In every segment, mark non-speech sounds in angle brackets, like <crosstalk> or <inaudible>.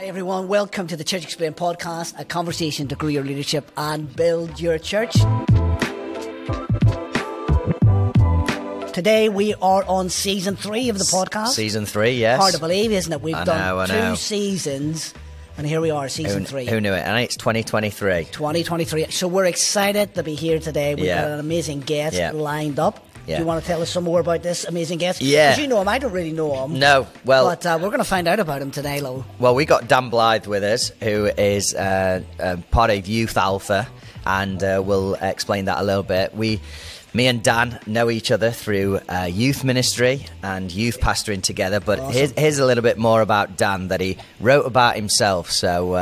Hi, everyone. Welcome to the Church Explained podcast, a conversation to grow your leadership and build your church. Today we are on season three of the podcast. Season three, yes. Hard to believe, isn't it? We've I done know, I two know. seasons, and here we are, season Who, three. who knew it? And it's 2023. 2023. So we're excited to be here today. We've Yeah. got an amazing guest Yeah. lined up. Yeah. Do you want to tell us some more about this amazing guest? Yeah. 'Cause you know him. I don't really know him. No, well, But uh, we're going to find out about him today, Lo. well, we got Dan Blythe with us, who is uh, uh, part of Youth Alpha, and uh, we'll explain that a little bit. We, me and Dan, know each other through uh, youth ministry and youth pastoring together. But here's, here's a little bit more about Dan that he wrote about himself. So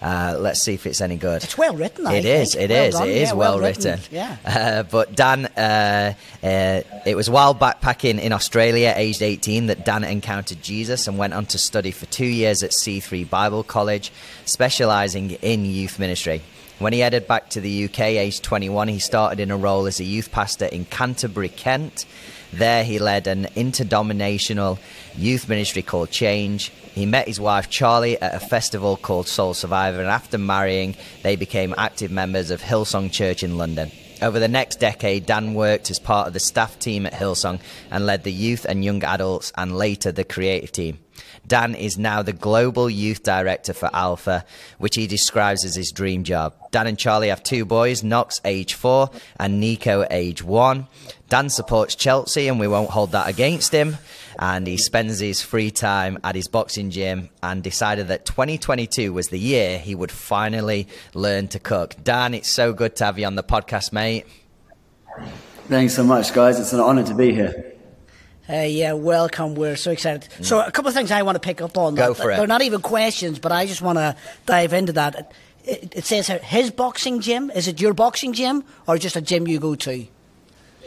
uh, let's see if it's any good. It's well written, I It is. It Well is. done. It is Yeah, well, well written. written. Yeah. <laughs> Uh, but Dan, uh, uh, it was while backpacking in Australia, aged 18, that Dan encountered Jesus and went on to study for two years at C3 Bible College, specialising in youth ministry. When he headed back to the UK, aged 21, he started in a role as a youth pastor in Canterbury, Kent. There, he led an interdenominational youth ministry called Change. He met his wife Charlie at a festival called Soul Survivor, and after marrying, they became active members of Hillsong Church in London. Over the next decade, Dan worked as part of the staff team at Hillsong and led the youth and young adults and later the creative team. Dan is now the global youth director for Alpha, which he describes as his dream job. Dan and Charlie have two boys, Knox, age four, and Nico, age one. Dan supports Chelsea, and we won't hold that against him. And he spends his free time at his boxing gym and decided that 2022 was the year he would finally learn to cook. Dan, it's so good to have you on the podcast, mate. Thanks so much, guys. It's an honor to be here. Uh, yeah, welcome. We're so excited. So, a couple of things I want to pick up on. Go that, for it. They're not even questions, but I just want to dive into that. It, it says here, his boxing gym. Is it your boxing gym or just a gym you go to?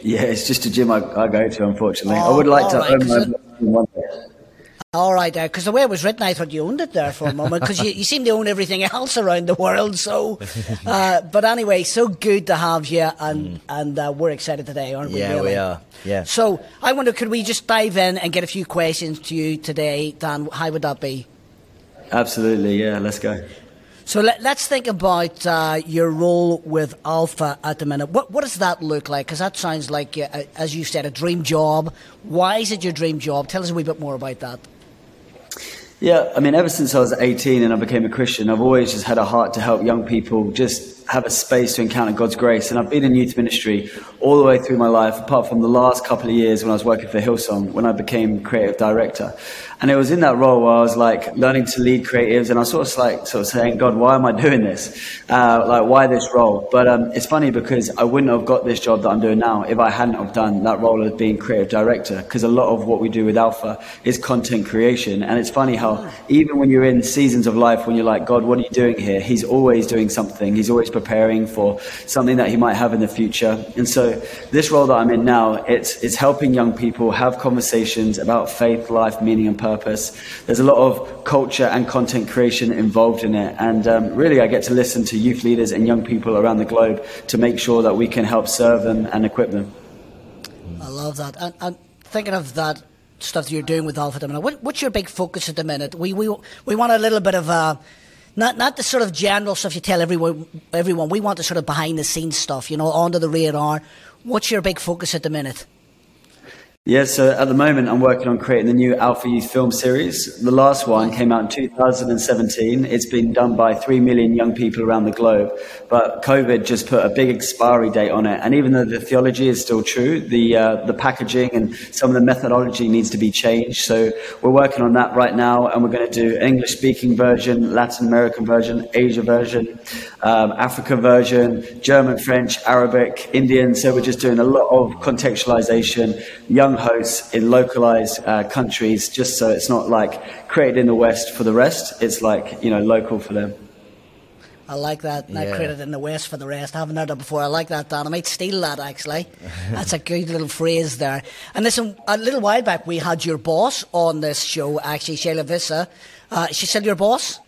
Yeah, it's just a gym I, I go to, unfortunately. I Oh, would like all to right, own 'cause my it- own one day. All right, because the way it was written, I thought you owned it there for a moment because you, you seem to own everything else around the world. So, <laughs> uh, but anyway, so good to have you, and and uh, we're excited today, aren't we? Yeah, really? we are. Yeah. So, I wonder, could we just dive in and get a few questions to you today, Dan? How would that be? Absolutely, yeah, let's go. So let, us think about uh, your role with Alpha at the minute. What, what does that look like? Because that sounds like, uh, as you said, a dream job. Why is it your dream job? Tell us a wee bit more about that. Yeah, I mean, ever since I was 18 and I became a Christian, I've always just had a heart to help young people just have a space to encounter God's grace. And I've been in youth ministry all the way through my life, apart from the last couple of years when I was working for Hillsong, when I became creative director. And it was in that role where I was like learning to lead creatives, and I was sort of like sort of saying, God, why am I doing this? Uh, like, why this role? But um, it's funny because I wouldn't have got this job that I'm doing now if I hadn't have done that role of being creative director. Because a lot of what we do with Alpha is content creation, and it's funny how even when you're in seasons of life when you're like, God, what are you doing here? He's always doing something. He's always preparing for something that he might have in the future. And so this role that I'm in now, it's it's helping young people have conversations about faith, life, meaning, and purpose. There's a lot of culture and content creation involved in it, and um, really, I get to listen to youth leaders and young people around the globe to make sure that we can help serve them and equip them. I love that. And, and thinking of that stuff that you're doing with Alpha at what, what's your big focus at the minute? We, we, we want a little bit of uh, not not the sort of general stuff you tell everyone. Everyone, we want the sort of behind the scenes stuff, you know, under the radar. What's your big focus at the minute? Yeah, so at the moment I'm working on creating the new Alpha Youth film series. The last one came out in 2017. It's been done by 3 million young people around the globe, but COVID just put a big expiry date on it. And even though the theology is still true, the, uh, the packaging and some of the methodology needs to be changed. So we're working on that right now, and we're going to do English speaking version, Latin American version, Asia version, um, Africa version, German, French, Arabic, Indian. So we're just doing a lot of contextualization, young hosts in localized uh, countries, just so it's not like created in the West for the rest. It's like, you know, local for them. I like that. Not Yeah. created in the West for the rest. I haven't heard that before. I like that, Dan. I might steal that, actually. <laughs> That's a good little phrase there. And listen, a little while back, we had your boss on this show, actually, Shaila Visser. Uh, she said your boss?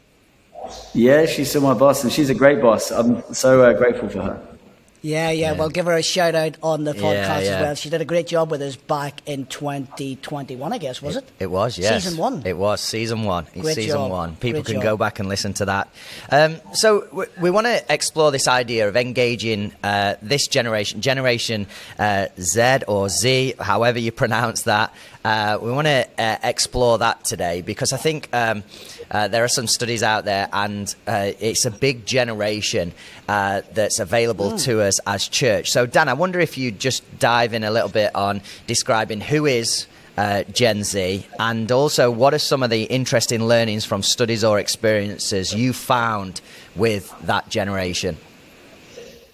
Yeah, she's still my boss, and she's a great boss. I'm so uh, grateful for her. Yeah, yeah, Yeah. Well, give her a shout out on the podcast Yeah, yeah. as well. She did a great job with us back in 2021, I guess, was it? It was, yes. Season one. It was season one. It's Great season job. one. People Great can job. go back and listen to that. Um, so we, we want to explore this idea of engaging uh, this generation, Generation uh, Z or Z, however you pronounce that. Uh, we want to uh, explore that today because I think um, uh, there are some studies out there, and uh, it's a big generation uh, that's available to us as church. So, Dan, I wonder if you just dive in a little bit on describing who is uh, Gen Z, and also what are some of the interesting learnings from studies or experiences you found with that generation?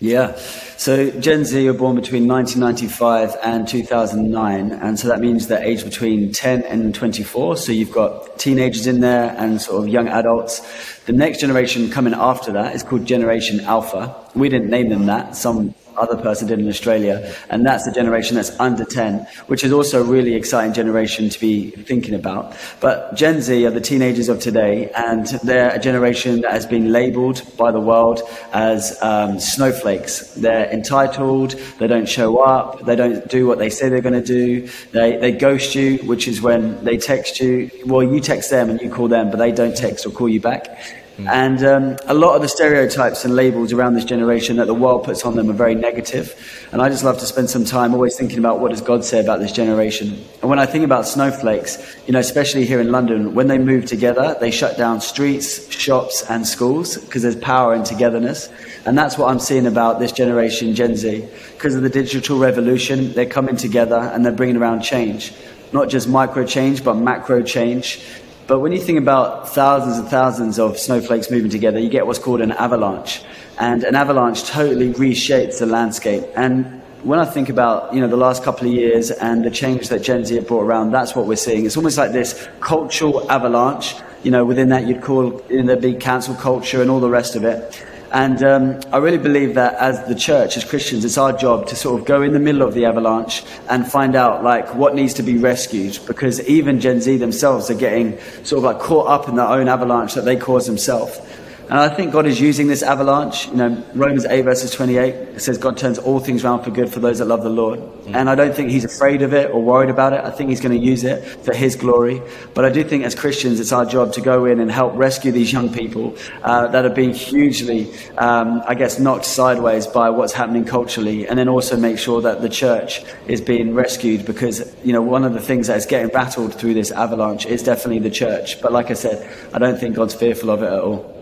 Yeah. So Gen Z are born between 1995 and 2009. And so that means they're aged between 10 and 24. So you've got teenagers in there and sort of young adults. The next generation coming after that is called Generation Alpha. We didn't name them that. Some other person did in Australia. And that's the generation that's under 10, which is also a really exciting generation to be thinking about. But Gen Z are the teenagers of today, and they're a generation that has been labeled by the world as um, snowflakes. They're entitled, they don't show up, they don't do what they say they're going to do, they, they ghost you, which is when they text you. Well, you text them and you call them, but they don't text or call you back. And um, a lot of the stereotypes and labels around this generation that the world puts on them are very negative. And I just love to spend some time always thinking about what does God say about this generation. And when I think about snowflakes, you know, especially here in London, when they move together, they shut down streets, shops, and schools because there's power in togetherness. And that's what I'm seeing about this generation, Gen Z. Because of the digital revolution, they're coming together and they're bringing around change. Not just micro change, but macro change. But when you think about thousands and thousands of snowflakes moving together, you get what's called an avalanche. And an avalanche totally reshapes the landscape. And when I think about, you know, the last couple of years and the change that Gen Z have brought around, that's what we're seeing. It's almost like this cultural avalanche. You know, within that you'd call in the big cancel culture and all the rest of it. And um, I really believe that as the church, as Christians, it's our job to sort of go in the middle of the avalanche and find out like what needs to be rescued. Because even Gen Z themselves are getting sort of like caught up in their own avalanche that they cause themselves. And I think God is using this avalanche. You know, Romans 8 verses 28, it says God turns all things around for good for those that love the Lord. And I don't think he's afraid of it or worried about it. I think he's going to use it for his glory. But I do think as Christians, it's our job to go in and help rescue these young people uh, that are being hugely, um, I guess, knocked sideways by what's happening culturally. And then also make sure that the church is being rescued because, you know, one of the things that is getting battled through this avalanche is definitely the church. But like I said, I don't think God's fearful of it at all.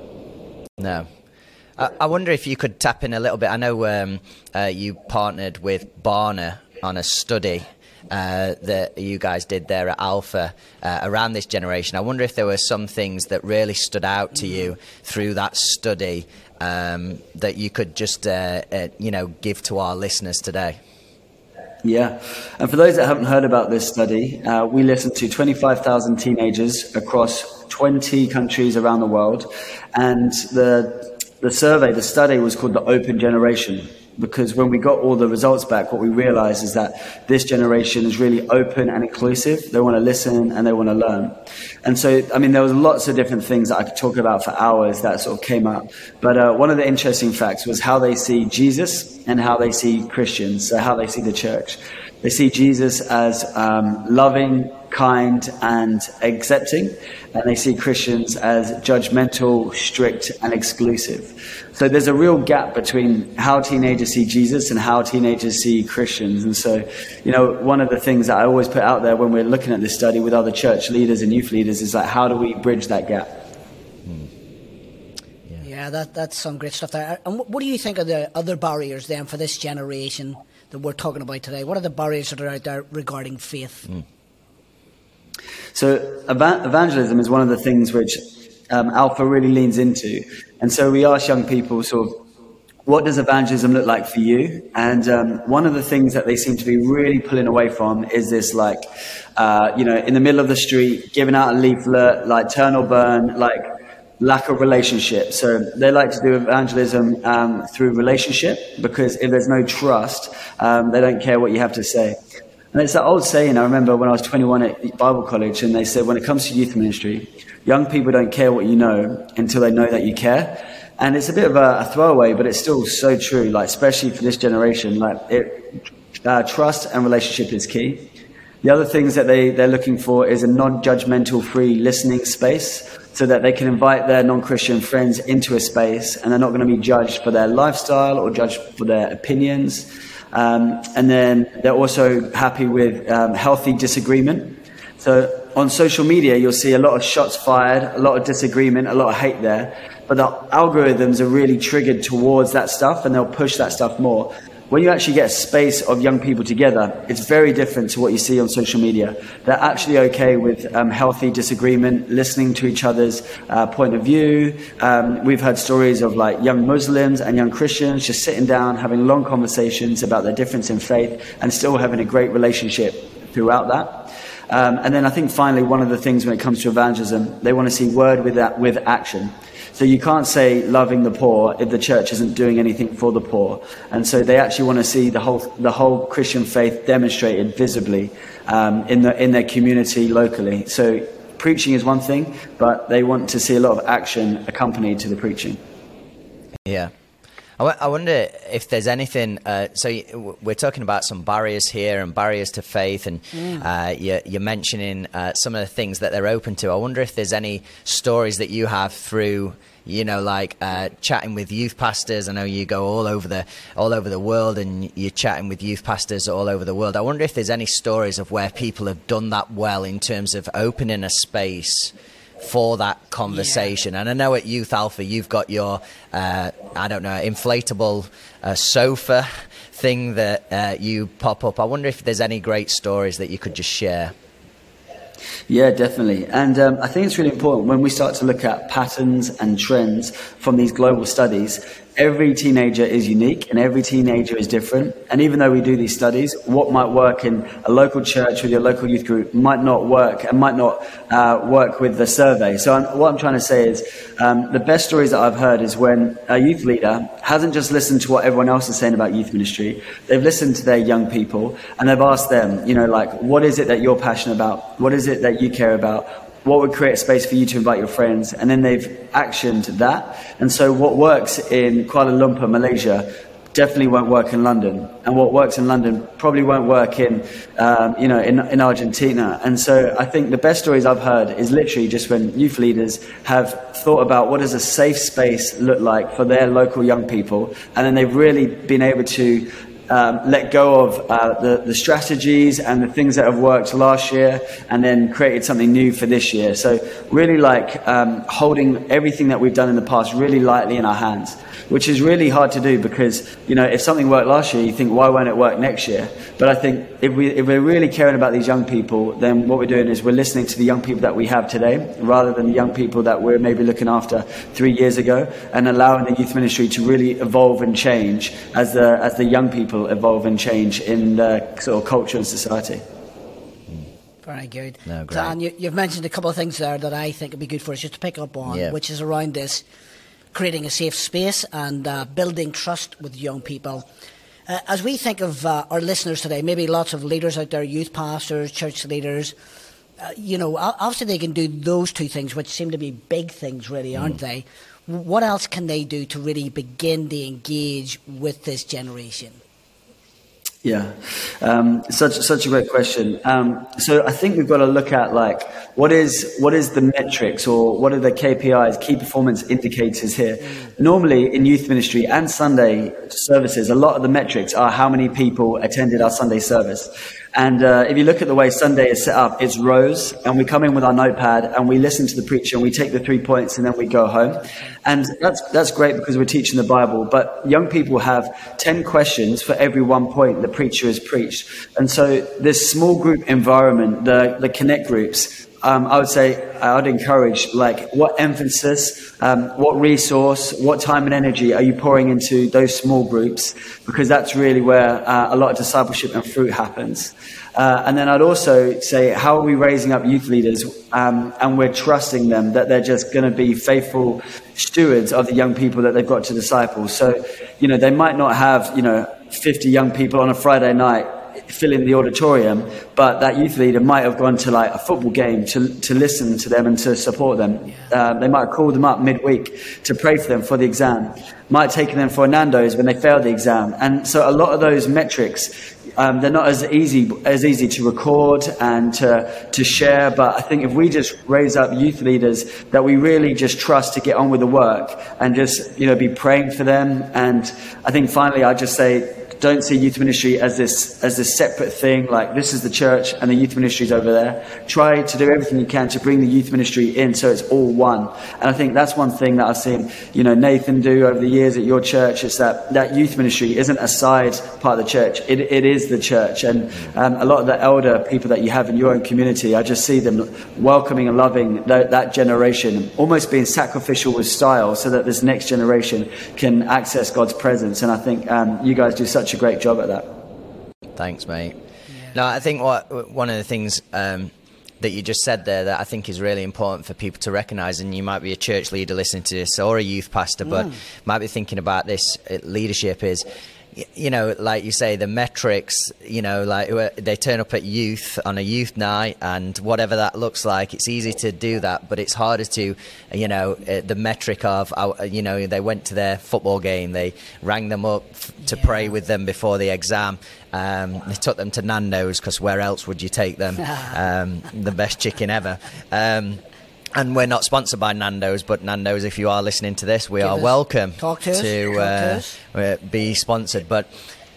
No. I, I wonder if you could tap in a little bit. I know um, uh, you partnered with Barna on a study uh, that you guys did there at Alpha uh, around this generation. I wonder if there were some things that really stood out to you through that study um, that you could just, uh, uh, you know, give to our listeners today. Yeah. And for those that haven't heard about this study, uh, we listened to 25,000 teenagers across 20 countries around the world. And the, the survey, the study was called the Open Generation. Because when we got all the results back, what we realized is that this generation is really open and inclusive. They want to listen and they want to learn. And so, I mean, there was lots of different things that I could talk about for hours that sort of came up. But uh, one of the interesting facts was how they see Jesus and how they see Christians, so how they see the church. They see Jesus as um, loving, kind, and accepting, and they see Christians as judgmental, strict, and exclusive. So there's a real gap between how teenagers see Jesus and how teenagers see Christians. And so, you know, one of the things that I always put out there when we're looking at this study with other church leaders and youth leaders is like, how do we bridge that gap? Hmm. Yeah, that, that's some great stuff there. And what, what do you think of the other barriers then for this generation that we're talking about today? What are the barriers that are out there regarding faith? Hmm. So eva- evangelism is one of the things which um, Alpha really leans into. And so we ask young people sort of, what does evangelism look like for you? And um, one of the things that they seem to be really pulling away from is this, like, uh, you know, in the middle of the street, giving out a leaflet, like turn or burn, like lack of relationship. So they like to do evangelism um, through relationship because if there's no trust, um, they don't care what you have to say. And it's that old saying I remember when I was 21 at Bible college, and they said when it comes to youth ministry, young people don't care what you know until they know that you care. And it's a bit of a, a, throwaway, but it's still so true. Like especially for this generation, like it, uh, trust and relationship is key. The other things that they, they're looking for is a non-judgmental, free listening space so that they can invite their non-Christian friends into a space and they're not going to be judged for their lifestyle or judged for their opinions. Um, and then they're also happy with um, healthy disagreement. So on social media, you'll see a lot of shots fired, a lot of disagreement, a lot of hate there. But the algorithms are really triggered towards that stuff and they'll push that stuff more when you actually get a space of young people together, it's very different to what you see on social media. They're actually okay with um, healthy disagreement, listening to each other's uh, point of view. Um, we've heard stories of like young Muslims and young Christians just sitting down, having long conversations about their difference in faith, and still having a great relationship throughout that. Um, and then I think finally, one of the things when it comes to evangelism, they want to see word with, that, with action. So you can't say loving the poor if the church isn't doing anything for the poor. And so they actually want to see the whole, the whole Christian faith demonstrated visibly um, in, the, in their community locally. So preaching is one thing, but they want to see a lot of action accompanied to the preaching. Yeah. I, w- I wonder if there's anything. Uh, so we're talking about some barriers here and barriers to faith, and mm. uh, you're, you're, mentioning uh, some of the things that they're open to. I wonder if there's any stories that you have through you know, like uh, chatting with youth pastors. I know you go all over the all over the world, and you're chatting with youth pastors all over the world. I wonder if there's any stories of where people have done that well in terms of opening a space for that conversation. Yeah. And I know at Youth Alpha, you've got your, uh, I don't know, inflatable uh, sofa thing that uh, you pop up. I wonder if there's any great stories that you could just share. Yeah, definitely. And um, I think it's really important when we start to look at patterns and trends from these global studies every teenager is unique and every teenager is different. And even though we do these studies, what might work in a local church with your local youth group might not work and might not uh, work with the survey. So I'm, what I'm trying to say is um, the best stories that I've heard is when a youth leader hasn't just listened to what everyone else is saying about youth ministry, they've listened to their young people and they've asked them, you know, like, what is it that you're passionate about? What is it that you care about? What would create a space for you to invite your friends? And then they've actioned that. And so what works in Kuala Lumpur, Malaysia, definitely won't work in London. And what works in London probably won't work in, um, you know, in, in Argentina. And so I think the best stories I've heard is literally just when youth leaders have thought about what does a safe space look like for their local young people. And then they've really been able to um, let go of uh, the, the strategies and the things that have worked last year and then created something new for this year. So, really like um, holding everything that we've done in the past really lightly in our hands which is really hard to do because, you know, if something worked last year, you think, why won't it work next year? But I think if, we, if we're really caring about these young people, then what we're doing is we're listening to the young people that we have today rather than the young people that we're maybe looking after three years ago and allowing the youth ministry to really evolve and change as the, as the young people evolve and change in the sort of culture and society. Very good. No, great. Dan, you, have mentioned a couple of things there that I think would be good for us just to pick up on, yeah. which is around this creating a safe space and uh, building trust with young people. Uh, as we think of uh, our listeners today, maybe lots of leaders out there, youth pastors, church leaders, uh, you know, obviously they can do those two things, which seem to be big things, really, aren't mm. they? What else can they do to really begin to engage with this generation? Yeah, um, such such a great question. Um, so I think we've got to look at like what is what is the metrics or what are the KPIs, key performance indicators here. Normally in youth ministry and Sunday services, a lot of the metrics are how many people attended our Sunday service. And uh, if you look at the way Sunday is set up, it's rows, and we come in with our notepad and we listen to the preacher and we take the three points and then we go home. And that's, that's great because we're teaching the Bible. But young people have 10 questions for every one point the preacher has preached. And so this small group environment, the, the connect groups, um, I would say I would encourage like what emphasis, um, what resource, what time and energy are you pouring into those small groups? Because that's really where uh, a lot of discipleship and fruit happens. Uh, and then I'd also say, how are we raising up youth leaders um, and we're trusting them that they're just going to be faithful stewards of the young people that they've got to disciple? So, you know, they might not have, you know, 50 young people on a Friday night filling the auditorium, but that youth leader might have gone to like a football game to, to listen to them and to support them. Um, they might have called them up midweek to pray for them for the exam. Might have taken them for Nando's when they failed the exam. And so a lot of those metrics, um, they're not as easy as easy to record and to, to share. But I think if we just raise up youth leaders that we really just trust to get on with the work and just you know be praying for them. And I think finally, I just say don't see youth ministry as this as this separate thing. Like this is the church and the youth ministry is over there. Try to do everything you can to bring the youth ministry in, so it's all one. And I think that's one thing that I've seen, you know, Nathan do over the years at your church. It's that that youth ministry isn't a side part of the church. It, it is the church. And um, a lot of the elder people that you have in your own community, I just see them welcoming and loving that, that generation, almost being sacrificial with style, so that this next generation can access God's presence. And I think um, you guys do such such a great job at that. Thanks, mate. Yeah. No, I think what one of the things um, that you just said there that I think is really important for people to recognise, and you might be a church leader listening to this or a youth pastor, mm. but might be thinking about this uh, leadership is you know, like you say, the metrics, you know, like they turn up at youth on a youth night and whatever that looks like, it's easy to do that, but it's harder to, you know, uh, the metric of, uh, you know, they went to their football game, they rang them up to yeah. pray with them before the exam. Um, they took them to Nando's because where else would you take them? <laughs> um, the best chicken ever. Um, and we're not sponsored by Nando's, but Nando's, if you are listening to this, we Give are welcome to, uh, to uh, be sponsored. But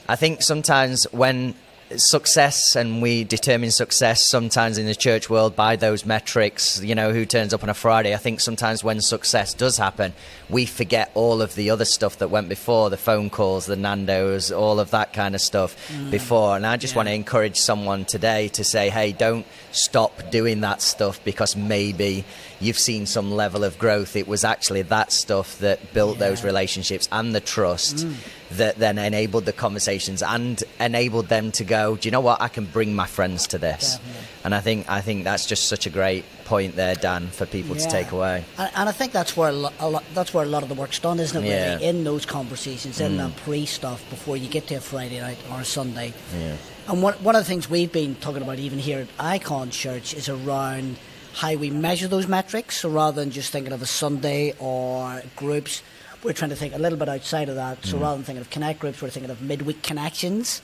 I think sometimes when success and we determine success sometimes in the church world by those metrics you know who turns up on a friday i think sometimes when success does happen we forget all of the other stuff that went before the phone calls the nandos all of that kind of stuff mm. before and i just yeah. want to encourage someone today to say hey don't stop doing that stuff because maybe you've seen some level of growth it was actually that stuff that built yeah. those relationships and the trust mm that then enabled the conversations and enabled them to go, do you know what? I can bring my friends to this. Definitely. And I think I think that's just such a great point there, Dan, for people yeah. to take away. And, and, I think that's where a lot, a lot, that's where a lot of the work's done, isn't it? Yeah. Really, in those conversations, in mm. that pre stuff before you get to a Friday night or a Sunday. Yeah. And one one of the things we've been talking about even here at Icon Church is around how we measure those metrics. So rather than just thinking of a Sunday or groups we're trying to think a little bit outside of that. So mm. rather than thinking of connect groups, we're thinking of midweek connections.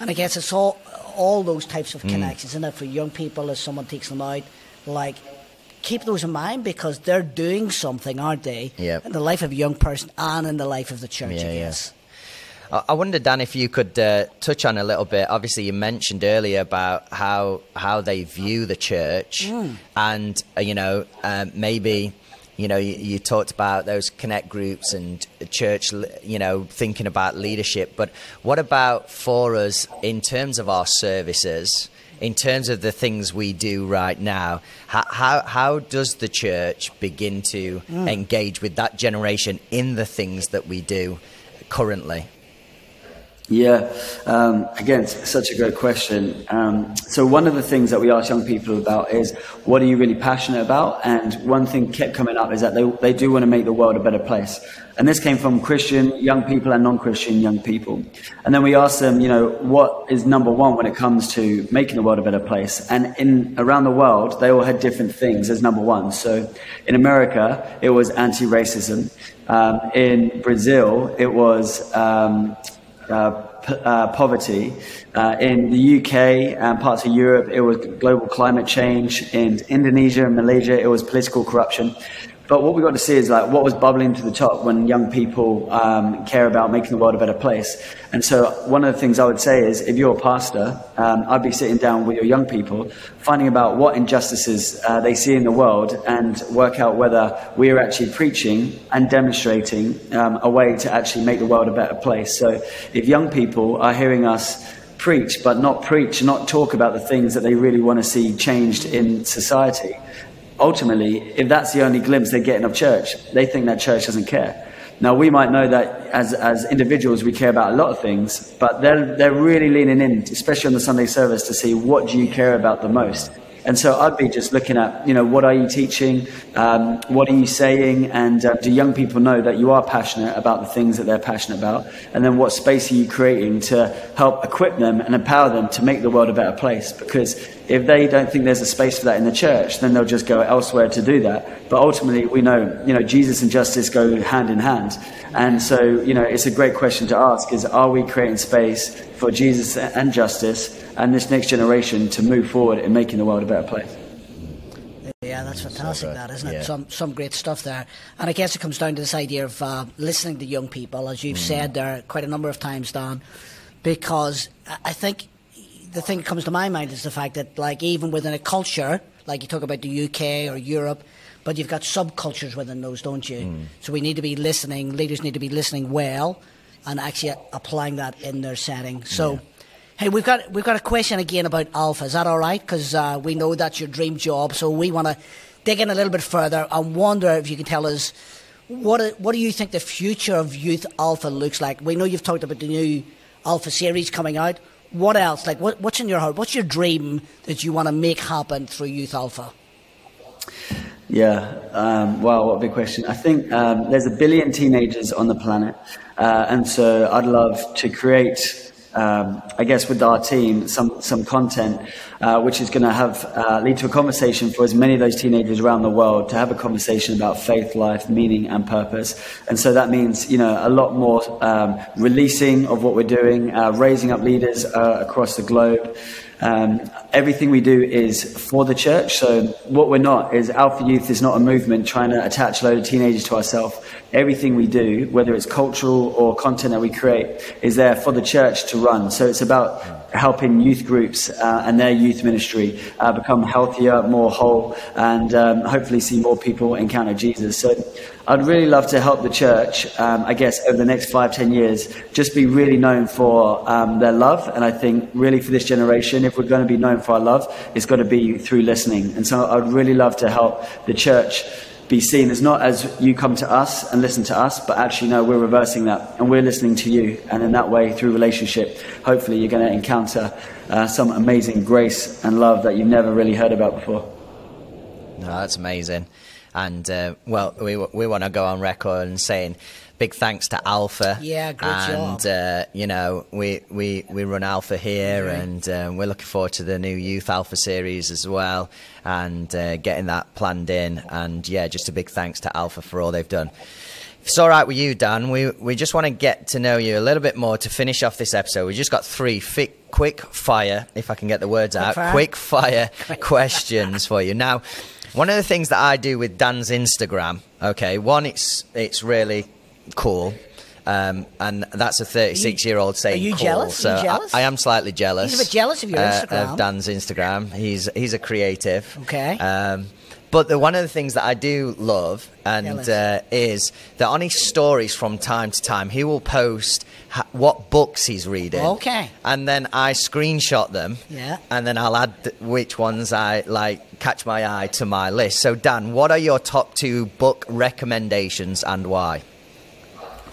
And I guess it's all all those types of mm. connections, and that for young people, as someone takes them out, like keep those in mind because they're doing something, aren't they? Yeah. In the life of a young person and in the life of the church, yeah, I guess. Yeah. I wonder, Dan, if you could uh, touch on a little bit. Obviously, you mentioned earlier about how how they view the church, mm. and uh, you know, um, maybe you know, you, you, talked about those connect groups and church, you know, thinking about leadership. But what about for us in terms of our services, in terms of the things we do right now? How, how, how does the church begin to mm. engage with that generation in the things that we do currently? Yeah, um, again, such a great question. Um, so one of the things that we ask young people about is, what are you really passionate about? And one thing kept coming up is that they, they do want to make the world a better place. And this came from Christian young people and non-Christian young people. And then we asked them, you know, what is number one when it comes to making the world a better place? And in around the world, they all had different things as number one. So in America, it was anti-racism. Um, in Brazil, it was um, poverty. Uh, in the UK and parts of Europe, it was global climate change. In Indonesia and Malaysia, it was political corruption. But what we got to see is like what was bubbling to the top when young people um, care about making the world a better place. And so one of the things I would say is, if you're a pastor, um, I'd be sitting down with your young people, finding about what injustices uh, they see in the world, and work out whether we are actually preaching and demonstrating um, a way to actually make the world a better place. So if young people are hearing us preach, but not preach, not talk about the things that they really want to see changed in society ultimately, if that's the only glimpse they're getting of church, they think that church doesn't care. Now, we might know that as, as individuals, we care about a lot of things, but they're, they're really leaning in, especially on the Sunday service, to see what do you care about the most. And so I'd be just looking at, you know, what are you teaching? Um, what are you saying? And uh, do young people know that you are passionate about the things that they're passionate about? And then what space are you creating to help equip them and empower them to make the world a better place? Because if they don't think there's a space for that in the church, then they'll just go elsewhere to do that. But ultimately, we know, you know, Jesus and justice go hand in hand. And so, you know, it's a great question to ask is are we creating space for Jesus and justice and this next generation to move forward in making the world a better place? Yeah, that's fantastic, so that isn't it? Some some great stuff there, and I guess it comes down to this idea of uh, listening to young people, as you've mm. said there quite a number of times, Dan, because I think the thing that comes to my mind is the fact that, like, even within a culture, like you talk about the UK or Europe, but you've got subcultures within those, don't you? Mm. So we need to be listening. Leaders need to be listening well, and actually applying that in their setting. So. Yeah. Hey, we've got we've got a question again about Alpha. Is that all right? Because uh, we know that's your dream job, so we want to dig in a little bit further and wonder if you can tell us what what do you think the future of Youth Alpha looks like? We know you've talked about the new Alpha series coming out what else? Like, what, what's in your heart? What's your dream that you want to make happen through Youth Alpha? Yeah, um, wow, what a big question. I think um, there's a billion teenagers on the planet, uh, and so I'd love to create um, I guess, with our team, some some content uh, which is going to have uh, lead to a conversation for as many of those teenagers around the world to have a conversation about faith, life, meaning, and purpose. And so that means, you know, a lot more um, releasing of what we're doing, uh, raising up leaders uh, across the globe. Um, everything we do is for the church. So what we're not is Alpha Youth is not a movement trying to attach a load of teenagers to ourselves. Everything we do, whether it's cultural or content that we create, is there for the church to run. So it's about helping youth groups uh, and their youth ministry uh, become healthier, more whole, and um, hopefully see more people encounter Jesus. So I'd really love to help the church, um, I guess, over the next five, ten years, just be really known for um, their love. And I think, really, for this generation, if we're going to be known for our love, it's got to be through listening. And so I'd really love to help the church be seen as not as you come to us and listen to us, but actually, no, we're reversing that and we're listening to you. And in that way, through relationship, hopefully, you're going to encounter uh, some amazing grace and love that you've never really heard about before. No, that's amazing. And uh, well, we we want to go on record and saying big thanks to Alpha. Yeah, great and, job. uh, you know, we, we, we run Alpha here, and um, we're looking forward to the new Youth Alpha series as well, and uh, getting that planned in. And yeah, just a big thanks to Alpha for all they've done. If it's all right with you, Dan, we, we just want to get to know you a little bit more to finish off this episode. We just got three fi- quick fire, if I can get the words quick out, fire. quick fire <laughs> questions for you. Now, one of the things that I do with Dan's Instagram, okay, one, it's it's really cool. Um, and that's a 36 year old saying. Are you cool. jealous? So you jealous? I, I, am slightly jealous. He's a bit jealous of your uh, Instagram. Of Dan's Instagram. He's he's a creative. Okay. Um, but the, one of the things that I do love and uh, is that on his stories from time to time, he will post ha- what books he's reading. Okay. And then I screenshot them. Yeah. And then I'll add th- which ones I like catch my eye to my list. So Dan, what are your top two book recommendations and why?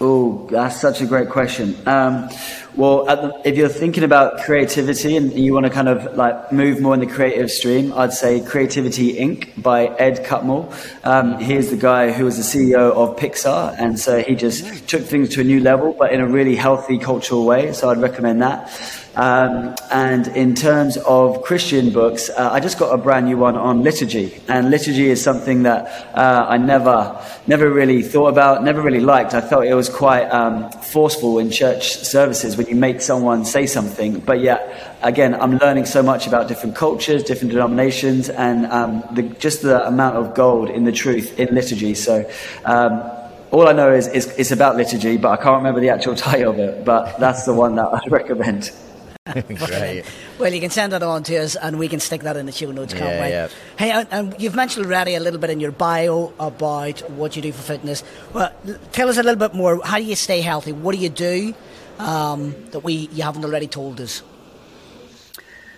Oh, that's such a great question. Um, well, the, if you're thinking about creativity and you want to kind of like move more in the creative stream, I'd say Creativity Inc. by Ed Catmull. Um, he's the guy who was the CEO of Pixar, and so he just took things to a new level, but in a really healthy cultural way. So I'd recommend that. Um, and in terms of Christian books, uh, I just got a brand new one on liturgy. And liturgy is something that uh, I never, never really thought about, never really liked. I felt it was quite um, forceful in church services when you make someone say something. But yet, again, I'm learning so much about different cultures, different denominations, and um, the, just the amount of gold in the truth in liturgy. So, um, all I know is, is it's about liturgy, but I can't remember the actual <laughs> title of it. But that's the one that I'd <laughs> recommend. <laughs> Great. well, you can send that on to us, and we can stick that in the show notes. Can't yeah, wait. Yeah. Hey, and, and, you've mentioned already a little bit in your bio about what you do for fitness. Well, tell us a little bit more. How do you stay healthy? What do you do um, that we you haven't already told us?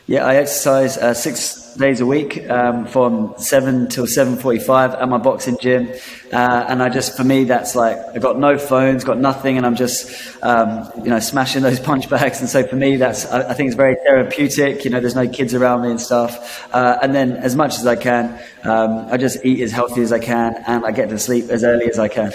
Yeah, I exercise uh, six days a week um, from seven till seven forty-five at my boxing gym, uh, and I just for me that's like I got no phones, got nothing, and I'm just um, you know smashing <laughs> those punch bags. And so for me, that's I, I, think it's very therapeutic. You know, there's no kids around me and stuff, uh, and then as much as I can, um, I just eat as healthy as I can, and I get to sleep as early as I can.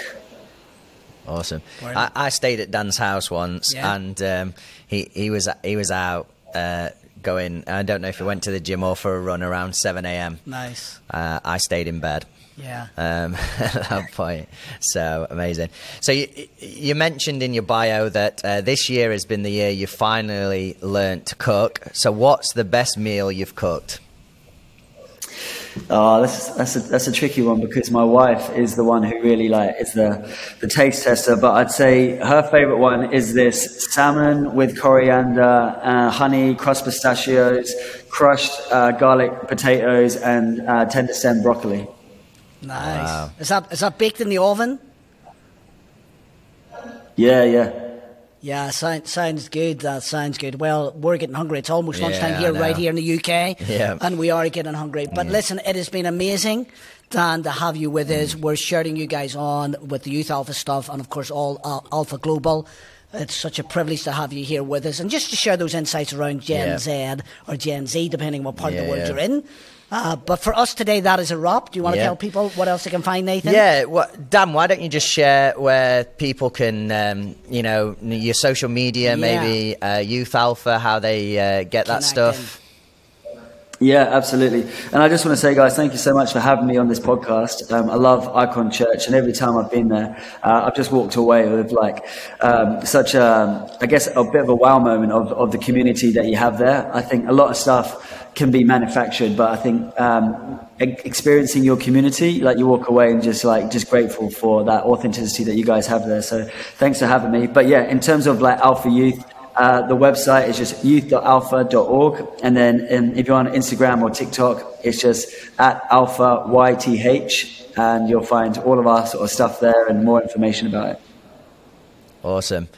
Awesome. I, I, stayed at Dan's house once, yeah. and um, he he was he was out. Uh, going. I don't know if he went to the gym or for a run around 7 a.m. Nice. Uh, I stayed in bed. Yeah. Um, <laughs> at that point. So amazing. So you, you mentioned in your bio that uh, this year has been the year you finally learned to cook. So what's the best meal you've cooked? Oh, that's that's a, that's a tricky one because my wife is the one who really like is the the taste tester. But I'd say her favorite one is this salmon with coriander, uh, honey, crushed pistachios, crushed uh, garlic potatoes, and uh, tender stem broccoli. Nice. Wow. Is that is that baked in the oven? Yeah, yeah. Yeah, sounds sounds good. That sounds good. Well, we're getting hungry. It's almost yeah, lunchtime here, right here in the UK, yeah. and we are getting hungry. But yeah. listen, it has been amazing, Dan, to have you with us. We're sharing you guys on with the Youth Alpha stuff, and of course, all uh, Alpha Global. It's such a privilege to have you here with us, and just to share those insights around Gen yeah. Z or Gen Z, depending on what part of the world you're in. Uh, but for us today, that is a wrap. Do you want to yeah. tell people what else they can find, Nathan? Yeah, well, Dan, why don't you just share where people can, um, you know, your social media, yeah. maybe uh, Youth Alpha, how they uh, get that stuff? Yeah, absolutely. And I just want to say, guys, thank you so much for having me on this podcast. Um, I love Icon Church, and every time I've been there, uh, I've just walked away with like um, such a, I guess, a bit of a wow moment of, of the community that you have there. I think a lot of stuff can be manufactured, but I think um, experiencing your community, like you walk away and just like just grateful for that authenticity that you guys have there. So thanks for having me. But yeah, in terms of like Alpha Youth, uh, the website is just youth.alpha.org, and then in, if you're on Instagram or TikTok, it's just at Alpha YTH, and you'll find all of our sort of stuff there and more information about it. Awesome.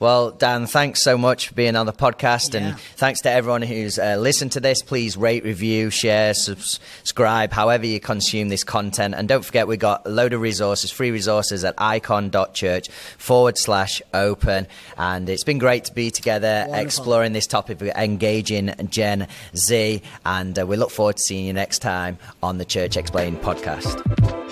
Well, Dan, thanks so much for being on the podcast, yeah. and thanks to everyone who's uh, listened to this. Please rate, review, share, subscribe, however you consume this content. And don't forget, we've got a load of resources, free resources at icon.church forward slash open. And it's been great to be together Wonderful. exploring this topic engaging Gen Z. And uh, we look forward to seeing you next time on the Church Explained podcast.